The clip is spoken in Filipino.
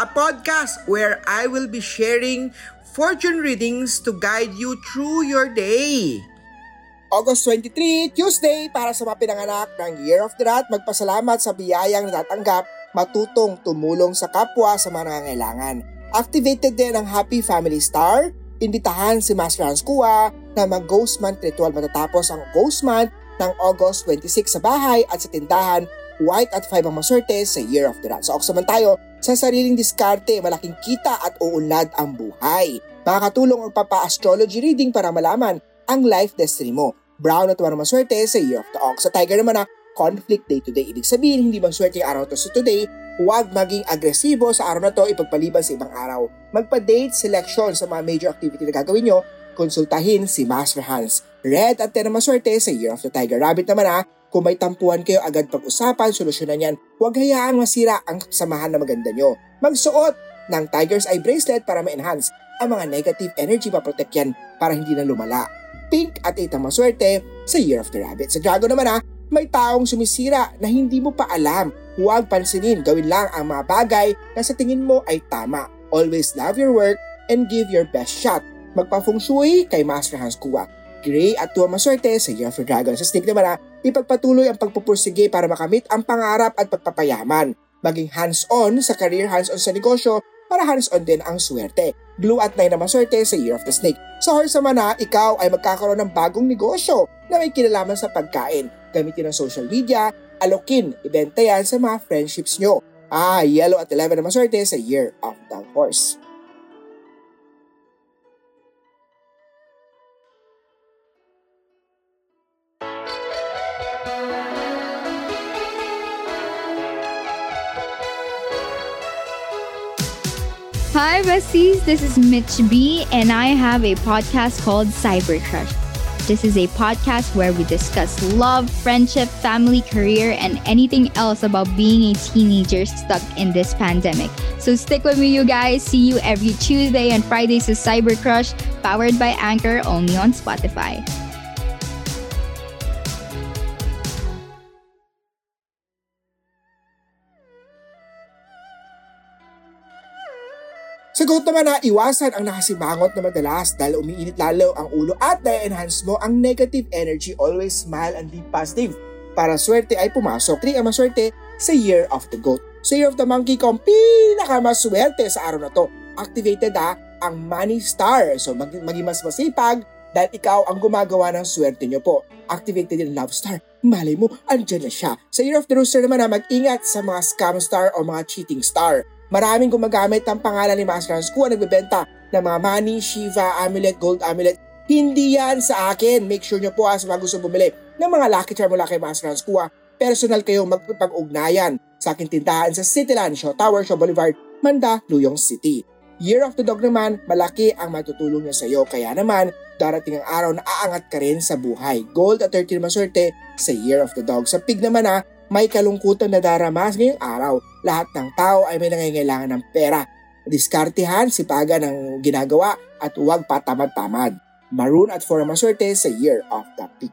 a podcast where I will be sharing fortune readings to guide you through your day. August 23, Tuesday, para sa mga pinanganak ng Year of the Rat, magpasalamat sa biyayang natatanggap, matutong tumulong sa kapwa sa mga nangangailangan. Activated din ang Happy Family Star, imbitahan si Master Hans Kua na mag-Ghost Month ritual matatapos ang Ghost Month ng August 26 sa bahay at sa tindahan White at 5 ang maswerte sa Year of the Rat. So ako naman tayo sa sariling diskarte, malaking kita at uunlad ang buhay. Makakatulong ang papa-astrology reading para malaman ang life destiny mo. Brown at 1 maswerte sa Year of the Ox. Sa Tiger naman na conflict day to day. Ibig sabihin, hindi maswerte yung araw to sa today, huwag maging agresibo sa araw na to ipagpaliban sa ibang araw. Magpa-date selection sa mga major activity na gagawin nyo, konsultahin si Master Hans. Red at 10 na maswerte sa Year of the Tiger. Rabbit naman ha, kung may tampuhan kayo agad pag-usapan, solusyonan yan. Huwag hayaang masira ang samahan na maganda nyo. Magsuot ng Tiger's Eye Bracelet para ma-enhance ang mga negative energy pa-protect yan para hindi na lumala. Pink at 8 ang maswerte sa Year of the Rabbit. Sa Dragon naman ha, may taong sumisira na hindi mo pa alam. Huwag pansinin, gawin lang ang mga bagay na sa tingin mo ay tama. Always love your work and give your best shot. Magpa-feng shui kay Master Hans Kua. Gray at tuwa maswerte sa Year of the Dragon. Sa Snake naman ha, ipagpatuloy ang pagpupursige para makamit ang pangarap at pagpapayaman. Maging hands-on sa career, hands-on sa negosyo, para hands-on din ang swerte. Blue at 9 na maswerte sa Year of the Snake. Sa horse naman na, ikaw ay magkakaroon ng bagong negosyo na may kinalaman sa pagkain. Gamitin ang social media, alokin, ibenta yan sa mga friendships nyo. Ah, yellow at 11 na maswerte sa Year of the Horse. Hi, besties. This is Mitch B, and I have a podcast called Cyber Crush. This is a podcast where we discuss love, friendship, family, career, and anything else about being a teenager stuck in this pandemic. So stick with me, you guys. See you every Tuesday and Fridays to Cyber Crush, powered by Anchor, only on Spotify. Sagot naman na iwasan ang nakasimangot na madalas dahil umiinit lalo ang ulo at na-enhance mo ang negative energy. Always smile and be positive. Para swerte ay pumasok. 3 ang maswerte sa Year of the Goat. Sa Year of the Monkey ko, pinakamaswerte sa araw na to. Activated ha, ang Money Star. So mag- maging mas masipag dahil ikaw ang gumagawa ng swerte nyo po. Activated din Love Star. Malay mo, andyan na siya. Sa Year of the Rooster naman na mag-ingat sa mga scam star o mga cheating star. Maraming gumagamit ng pangalan ni Master Hans Kua nagbebenta ng mga money, Shiva, amulet, gold amulet. Hindi yan sa akin. Make sure nyo po ha, sa mga gusto bumili ng mga lucky charm mula kay Master Hans Kua. Personal kayong magpapag-ugnayan sa aking tindahan sa Cityland, Shaw Tower, Shaw Boulevard, Manda, Luyong City. Year of the Dog naman, malaki ang matutulong niya sa iyo. Kaya naman, darating ang araw na aangat ka rin sa buhay. Gold at 13 maswerte sa Year of the Dog. Sa pig naman ha, may kalungkutan na daramas ngayong araw. Lahat ng tao ay may nangangailangan ng pera. Diskartihan, sipagan ng ginagawa at huwag patamad-tamad. Maroon at for maswerte sa Year of the Pig.